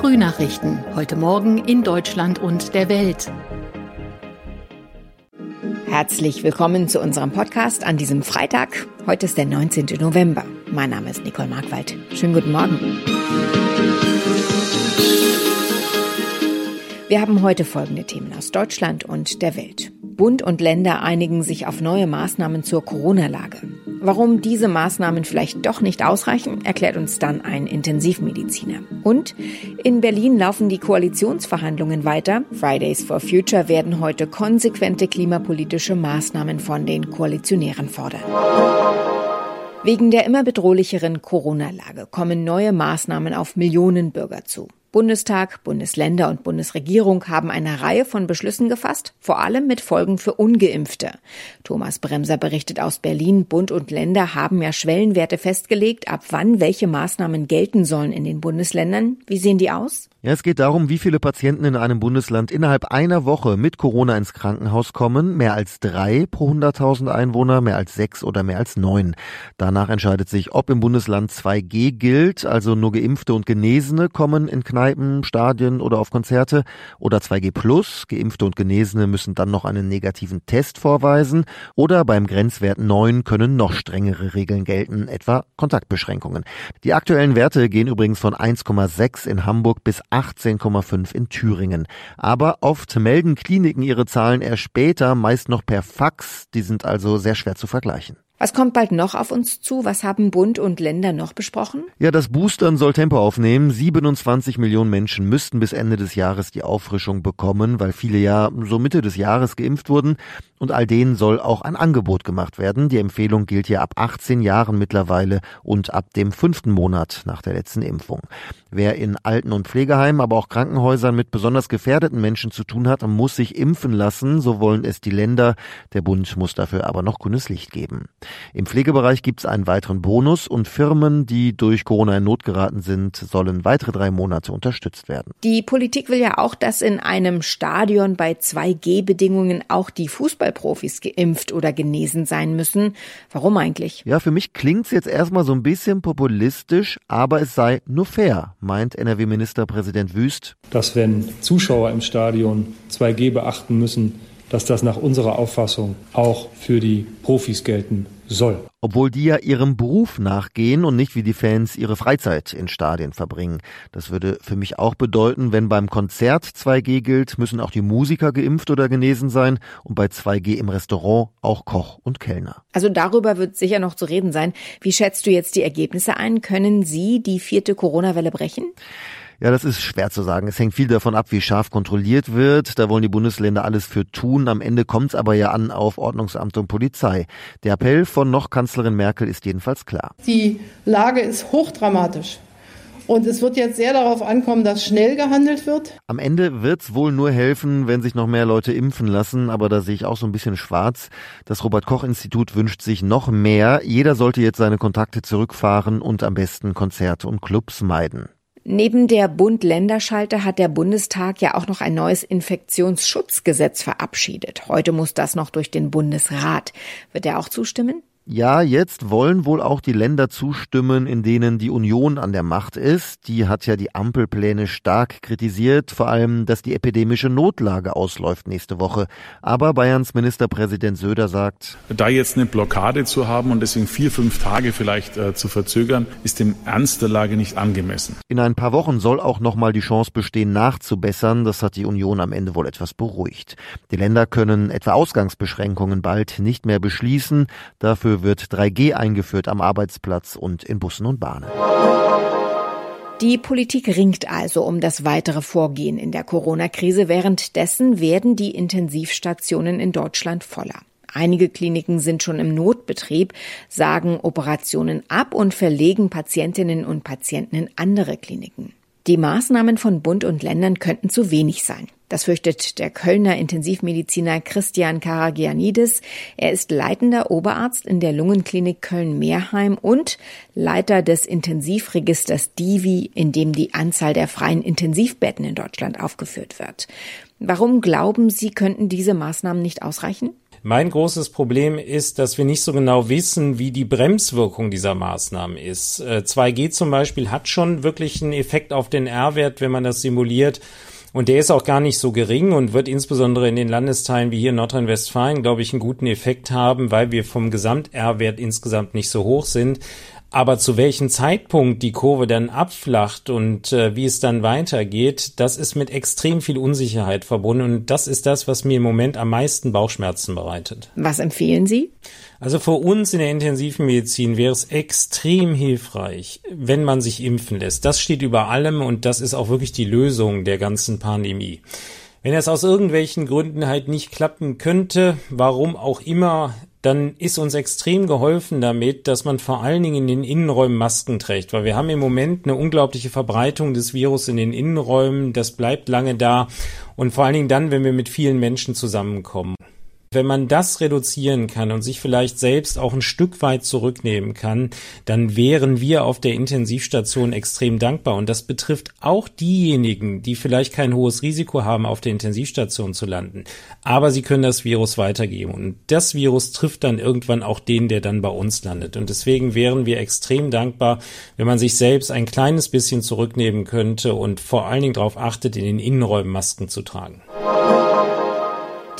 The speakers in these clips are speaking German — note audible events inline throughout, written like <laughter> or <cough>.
Frühnachrichten. Heute Morgen in Deutschland und der Welt. Herzlich willkommen zu unserem Podcast an diesem Freitag. Heute ist der 19. November. Mein Name ist Nicole Markwald. Schönen guten Morgen. Wir haben heute folgende Themen aus Deutschland und der Welt. Bund und Länder einigen sich auf neue Maßnahmen zur Corona-Lage. Warum diese Maßnahmen vielleicht doch nicht ausreichen, erklärt uns dann ein Intensivmediziner. Und in Berlin laufen die Koalitionsverhandlungen weiter. Fridays for Future werden heute konsequente klimapolitische Maßnahmen von den Koalitionären fordern. Wegen der immer bedrohlicheren Corona-Lage kommen neue Maßnahmen auf Millionen Bürger zu. Bundestag, Bundesländer und Bundesregierung haben eine Reihe von Beschlüssen gefasst, vor allem mit Folgen für ungeimpfte. Thomas Bremser berichtet aus Berlin, Bund und Länder haben ja Schwellenwerte festgelegt, ab wann welche Maßnahmen gelten sollen in den Bundesländern. Wie sehen die aus? Ja, es geht darum, wie viele Patienten in einem Bundesland innerhalb einer Woche mit Corona ins Krankenhaus kommen. Mehr als drei pro 100.000 Einwohner, mehr als sechs oder mehr als neun. Danach entscheidet sich, ob im Bundesland 2G gilt, also nur Geimpfte und Genesene kommen in Kneipen, Stadien oder auf Konzerte. Oder 2G Plus, Geimpfte und Genesene müssen dann noch einen negativen Test vorweisen. Oder beim Grenzwert 9 können noch strengere Regeln gelten, etwa Kontaktbeschränkungen. Die aktuellen Werte gehen übrigens von 1,6 in Hamburg bis 18,5 in Thüringen. Aber oft melden Kliniken ihre Zahlen erst später, meist noch per Fax. Die sind also sehr schwer zu vergleichen. Was kommt bald noch auf uns zu? Was haben Bund und Länder noch besprochen? Ja, das Boostern soll Tempo aufnehmen. 27 Millionen Menschen müssten bis Ende des Jahres die Auffrischung bekommen, weil viele ja so Mitte des Jahres geimpft wurden. Und all denen soll auch ein Angebot gemacht werden. Die Empfehlung gilt ja ab 18 Jahren mittlerweile und ab dem fünften Monat nach der letzten Impfung. Wer in Alten- und Pflegeheimen, aber auch Krankenhäusern mit besonders gefährdeten Menschen zu tun hat, muss sich impfen lassen. So wollen es die Länder. Der Bund muss dafür aber noch grünes Licht geben. Im Pflegebereich gibt es einen weiteren Bonus und Firmen, die durch Corona in Not geraten sind, sollen weitere drei Monate unterstützt werden. Die Politik will ja auch, dass in einem Stadion bei 2G-Bedingungen auch die Fußballprofis geimpft oder genesen sein müssen. Warum eigentlich? Ja, für mich klingt's jetzt erstmal so ein bisschen populistisch, aber es sei nur fair, meint NRW-Ministerpräsident Wüst. Dass wenn Zuschauer im Stadion 2G beachten müssen, dass das nach unserer Auffassung auch für die Profis gelten soll. Obwohl die ja ihrem Beruf nachgehen und nicht wie die Fans ihre Freizeit in Stadien verbringen. Das würde für mich auch bedeuten, wenn beim Konzert 2G gilt, müssen auch die Musiker geimpft oder genesen sein und bei 2G im Restaurant auch Koch und Kellner. Also darüber wird sicher noch zu reden sein. Wie schätzt du jetzt die Ergebnisse ein? Können Sie die vierte Corona-Welle brechen? Ja, das ist schwer zu sagen. Es hängt viel davon ab, wie scharf kontrolliert wird. Da wollen die Bundesländer alles für tun. Am Ende kommt es aber ja an auf Ordnungsamt und Polizei. Der Appell von noch Kanzlerin Merkel ist jedenfalls klar. Die Lage ist hochdramatisch. Und es wird jetzt sehr darauf ankommen, dass schnell gehandelt wird. Am Ende wird's wohl nur helfen, wenn sich noch mehr Leute impfen lassen, aber da sehe ich auch so ein bisschen schwarz. Das Robert Koch Institut wünscht sich noch mehr. Jeder sollte jetzt seine Kontakte zurückfahren und am besten Konzerte und Clubs meiden. Neben der Bund-Länder-Schalte hat der Bundestag ja auch noch ein neues Infektionsschutzgesetz verabschiedet. Heute muss das noch durch den Bundesrat. Wird er auch zustimmen? Ja, jetzt wollen wohl auch die Länder zustimmen, in denen die Union an der Macht ist. Die hat ja die Ampelpläne stark kritisiert, vor allem, dass die epidemische Notlage ausläuft nächste Woche. Aber Bayerns Ministerpräsident Söder sagt, da jetzt eine Blockade zu haben und deswegen vier, fünf Tage vielleicht äh, zu verzögern, ist dem Ernst der Lage nicht angemessen. In ein paar Wochen soll auch nochmal die Chance bestehen, nachzubessern. Das hat die Union am Ende wohl etwas beruhigt. Die Länder können etwa Ausgangsbeschränkungen bald nicht mehr beschließen. Dafür wird 3G eingeführt am Arbeitsplatz und in Bussen und Bahnen. Die Politik ringt also um das weitere Vorgehen in der Corona-Krise. Währenddessen werden die Intensivstationen in Deutschland voller. Einige Kliniken sind schon im Notbetrieb, sagen Operationen ab und verlegen Patientinnen und Patienten in andere Kliniken. Die Maßnahmen von Bund und Ländern könnten zu wenig sein. Das fürchtet der Kölner Intensivmediziner Christian Karagianidis. Er ist leitender Oberarzt in der Lungenklinik Köln-Mehrheim und Leiter des Intensivregisters Divi, in dem die Anzahl der freien Intensivbetten in Deutschland aufgeführt wird. Warum glauben Sie, könnten diese Maßnahmen nicht ausreichen? Mein großes Problem ist, dass wir nicht so genau wissen, wie die Bremswirkung dieser Maßnahmen ist. 2G äh, zum Beispiel hat schon wirklich einen Effekt auf den R-Wert, wenn man das simuliert. Und der ist auch gar nicht so gering und wird insbesondere in den Landesteilen wie hier in Nordrhein-Westfalen, glaube ich, einen guten Effekt haben, weil wir vom Gesamt-R-Wert insgesamt nicht so hoch sind. Aber zu welchem Zeitpunkt die Kurve dann abflacht und äh, wie es dann weitergeht, das ist mit extrem viel Unsicherheit verbunden. Und das ist das, was mir im Moment am meisten Bauchschmerzen bereitet. Was empfehlen Sie? Also für uns in der Intensivmedizin wäre es extrem hilfreich, wenn man sich impfen lässt. Das steht über allem und das ist auch wirklich die Lösung der ganzen Pandemie. Wenn es aus irgendwelchen Gründen halt nicht klappen könnte, warum auch immer, dann ist uns extrem geholfen damit, dass man vor allen Dingen in den Innenräumen Masken trägt, weil wir haben im Moment eine unglaubliche Verbreitung des Virus in den Innenräumen, das bleibt lange da. Und vor allen Dingen dann, wenn wir mit vielen Menschen zusammenkommen. Wenn man das reduzieren kann und sich vielleicht selbst auch ein Stück weit zurücknehmen kann, dann wären wir auf der Intensivstation extrem dankbar. Und das betrifft auch diejenigen, die vielleicht kein hohes Risiko haben, auf der Intensivstation zu landen. Aber sie können das Virus weitergeben. Und das Virus trifft dann irgendwann auch den, der dann bei uns landet. Und deswegen wären wir extrem dankbar, wenn man sich selbst ein kleines bisschen zurücknehmen könnte und vor allen Dingen darauf achtet, in den Innenräumen Masken zu tragen.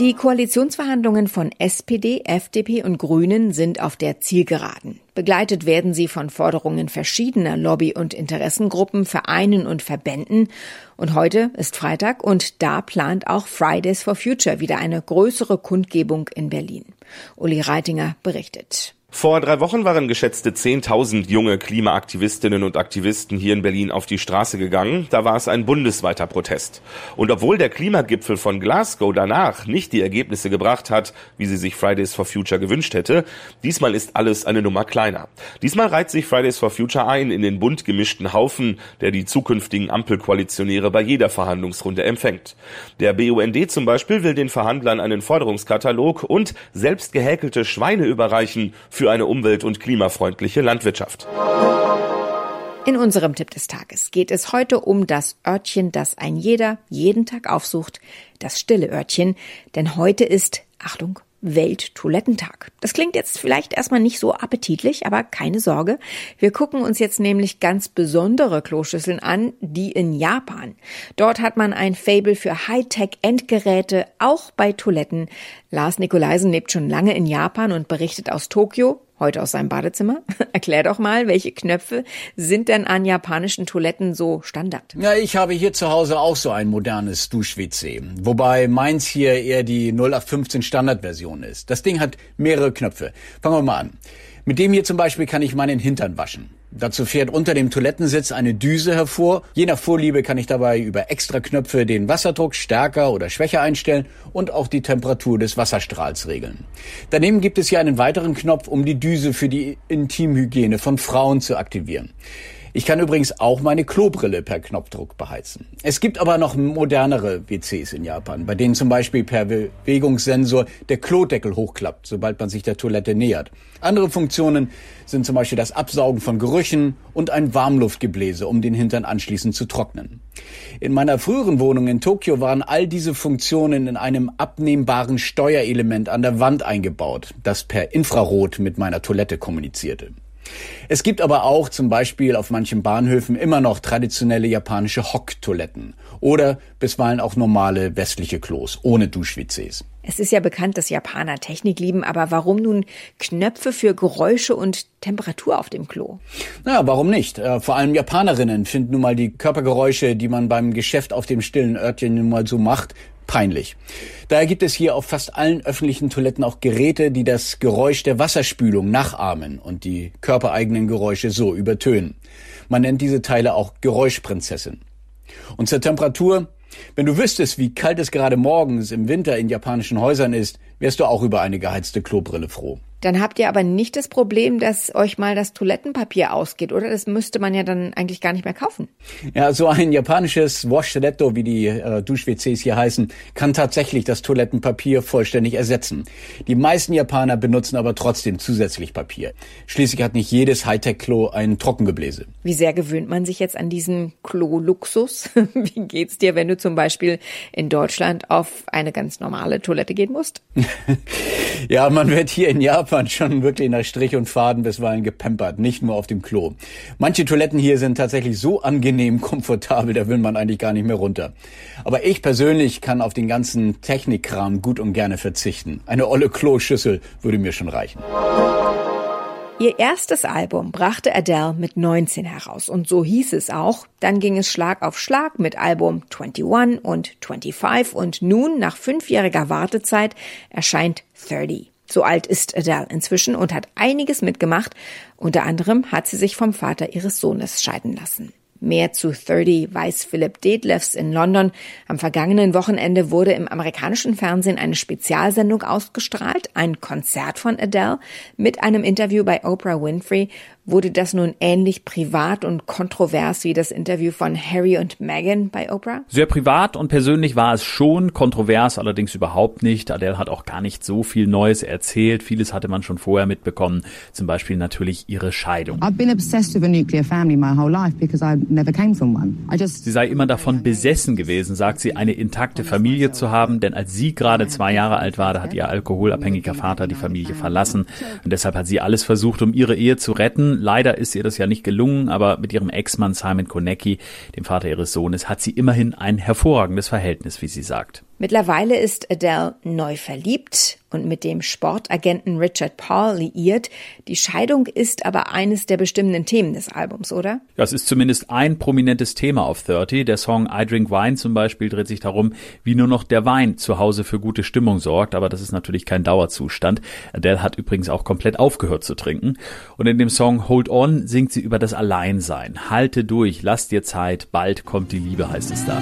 Die Koalitionsverhandlungen von SPD, FDP und Grünen sind auf der Zielgeraden. Begleitet werden sie von Forderungen verschiedener Lobby- und Interessengruppen, Vereinen und Verbänden. Und heute ist Freitag und da plant auch Fridays for Future wieder eine größere Kundgebung in Berlin. Uli Reitinger berichtet. Vor drei Wochen waren geschätzte 10.000 junge Klimaaktivistinnen und Aktivisten hier in Berlin auf die Straße gegangen. Da war es ein bundesweiter Protest. Und obwohl der Klimagipfel von Glasgow danach nicht die Ergebnisse gebracht hat, wie sie sich Fridays for Future gewünscht hätte, diesmal ist alles eine Nummer kleiner. Diesmal reiht sich Fridays for Future ein in den bunt gemischten Haufen, der die zukünftigen Ampelkoalitionäre bei jeder Verhandlungsrunde empfängt. Der BUND zum Beispiel will den Verhandlern einen Forderungskatalog und selbst gehäkelte Schweine überreichen, für eine umwelt- und klimafreundliche Landwirtschaft. In unserem Tipp des Tages geht es heute um das Örtchen, das ein jeder jeden Tag aufsucht, das stille Örtchen, denn heute ist, Achtung, Welttoilettentag. Das klingt jetzt vielleicht erstmal nicht so appetitlich, aber keine Sorge. Wir gucken uns jetzt nämlich ganz besondere Kloschüsseln an, die in Japan. Dort hat man ein Fable für Hightech-Endgeräte, auch bei Toiletten. Lars Nikolaisen lebt schon lange in Japan und berichtet aus Tokio heute aus seinem Badezimmer. <laughs> Erklär doch mal, welche Knöpfe sind denn an japanischen Toiletten so Standard? Ja, ich habe hier zu Hause auch so ein modernes Dusch-WC, wobei meins hier eher die 0815 Standardversion ist. Das Ding hat mehrere Knöpfe. Fangen wir mal an. Mit dem hier zum Beispiel kann ich meinen Hintern waschen. Dazu fährt unter dem Toilettensitz eine Düse hervor. Je nach Vorliebe kann ich dabei über extra Knöpfe den Wasserdruck stärker oder schwächer einstellen und auch die Temperatur des Wasserstrahls regeln. Daneben gibt es hier einen weiteren Knopf, um die Düse für die Intimhygiene von Frauen zu aktivieren. Ich kann übrigens auch meine Klobrille per Knopfdruck beheizen. Es gibt aber noch modernere WCs in Japan, bei denen zum Beispiel per Bewegungssensor der Klodeckel hochklappt, sobald man sich der Toilette nähert. Andere Funktionen sind zum Beispiel das Absaugen von Gerüchen und ein Warmluftgebläse, um den Hintern anschließend zu trocknen. In meiner früheren Wohnung in Tokio waren all diese Funktionen in einem abnehmbaren Steuerelement an der Wand eingebaut, das per Infrarot mit meiner Toilette kommunizierte. Es gibt aber auch zum Beispiel auf manchen Bahnhöfen immer noch traditionelle japanische Hocktoiletten oder bisweilen auch normale westliche Klos ohne Dusch-WCs. Es ist ja bekannt, dass Japaner Technik lieben, aber warum nun Knöpfe für Geräusche und Temperatur auf dem Klo? Na, warum nicht? Äh, vor allem Japanerinnen finden nun mal die Körpergeräusche, die man beim Geschäft auf dem stillen Örtchen nun mal so macht, peinlich. Daher gibt es hier auf fast allen öffentlichen Toiletten auch Geräte, die das Geräusch der Wasserspülung nachahmen und die körpereigenen Geräusche so übertönen. Man nennt diese Teile auch Geräuschprinzessin. Und zur Temperatur, wenn du wüsstest, wie kalt es gerade morgens im Winter in japanischen Häusern ist, wärst du auch über eine geheizte Klobrille froh. Dann habt ihr aber nicht das Problem, dass euch mal das Toilettenpapier ausgeht, oder? Das müsste man ja dann eigentlich gar nicht mehr kaufen. Ja, so ein japanisches Washletto, wie die äh, Dusch-WCs hier heißen, kann tatsächlich das Toilettenpapier vollständig ersetzen. Die meisten Japaner benutzen aber trotzdem zusätzlich Papier. Schließlich hat nicht jedes Hightech-Klo ein Trockengebläse. Wie sehr gewöhnt man sich jetzt an diesen Klo-Luxus? <laughs> wie geht's dir, wenn du zum Beispiel in Deutschland auf eine ganz normale Toilette gehen musst? <laughs> ja, man wird hier in Japan schon wirklich nach Strich und Faden bisweilen gepampert, nicht nur auf dem Klo. Manche Toiletten hier sind tatsächlich so angenehm <laughs> komfortabel, da will man eigentlich gar nicht mehr runter. Aber ich persönlich kann auf den ganzen Technikkram gut und gerne verzichten. Eine olle Kloschüssel würde mir schon reichen. Ihr erstes Album brachte Adele mit 19 heraus und so hieß es auch. Dann ging es Schlag auf Schlag mit Album 21 und 25 und nun, nach fünfjähriger Wartezeit, erscheint 30. So alt ist Adele inzwischen und hat einiges mitgemacht. Unter anderem hat sie sich vom Vater ihres Sohnes scheiden lassen. Mehr zu 30 weiß Philip Detlefs in London. Am vergangenen Wochenende wurde im amerikanischen Fernsehen eine Spezialsendung ausgestrahlt, ein Konzert von Adele mit einem Interview bei Oprah Winfrey, Wurde das nun ähnlich privat und kontrovers wie das Interview von Harry und Meghan bei Oprah? Sehr privat und persönlich war es schon, kontrovers allerdings überhaupt nicht. Adele hat auch gar nicht so viel Neues erzählt. Vieles hatte man schon vorher mitbekommen. Zum Beispiel natürlich ihre Scheidung. Sie sei immer davon besessen gewesen, sagt sie, eine intakte Familie zu haben, denn als sie gerade zwei Jahre alt war, da hat ihr alkoholabhängiger Vater die Familie verlassen und deshalb hat sie alles versucht, um ihre Ehe zu retten Leider ist ihr das ja nicht gelungen, aber mit ihrem Ex-Mann Simon Konecki, dem Vater ihres Sohnes, hat sie immerhin ein hervorragendes Verhältnis, wie sie sagt. Mittlerweile ist Adele neu verliebt und mit dem Sportagenten Richard Paul liiert. Die Scheidung ist aber eines der bestimmenden Themen des Albums, oder? Ja, es ist zumindest ein prominentes Thema auf 30. Der Song I Drink Wine zum Beispiel dreht sich darum, wie nur noch der Wein zu Hause für gute Stimmung sorgt. Aber das ist natürlich kein Dauerzustand. Adele hat übrigens auch komplett aufgehört zu trinken. Und in dem Song Hold On singt sie über das Alleinsein. Halte durch, lass dir Zeit, bald kommt die Liebe, heißt es da.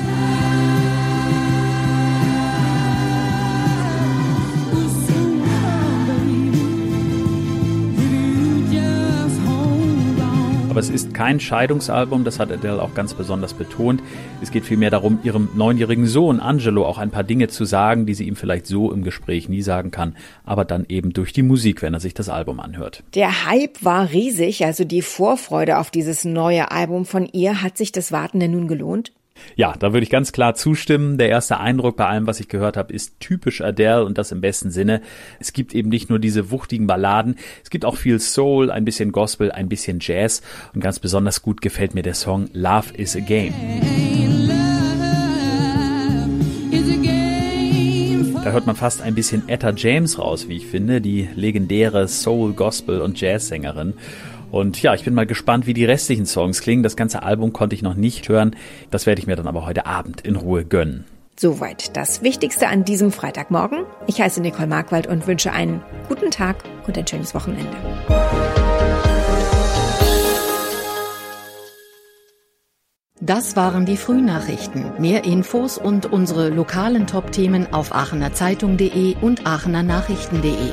Aber es ist kein Scheidungsalbum, das hat Adele auch ganz besonders betont. Es geht vielmehr darum, ihrem neunjährigen Sohn Angelo auch ein paar Dinge zu sagen, die sie ihm vielleicht so im Gespräch nie sagen kann, aber dann eben durch die Musik, wenn er sich das Album anhört. Der Hype war riesig, also die Vorfreude auf dieses neue Album von ihr. Hat sich das Warten denn nun gelohnt? Ja, da würde ich ganz klar zustimmen. Der erste Eindruck bei allem, was ich gehört habe, ist typisch Adele und das im besten Sinne. Es gibt eben nicht nur diese wuchtigen Balladen, es gibt auch viel Soul, ein bisschen Gospel, ein bisschen Jazz und ganz besonders gut gefällt mir der Song Love is a Game. Da hört man fast ein bisschen Etta James raus, wie ich finde, die legendäre Soul, Gospel und Jazz-Sängerin. Und ja, ich bin mal gespannt, wie die restlichen Songs klingen. Das ganze Album konnte ich noch nicht hören. Das werde ich mir dann aber heute Abend in Ruhe gönnen. Soweit das Wichtigste an diesem Freitagmorgen. Ich heiße Nicole Markwald und wünsche einen guten Tag und ein schönes Wochenende. Das waren die Frühnachrichten. Mehr Infos und unsere lokalen Top-Themen auf aachenerzeitung.de und aachenernachrichten.de.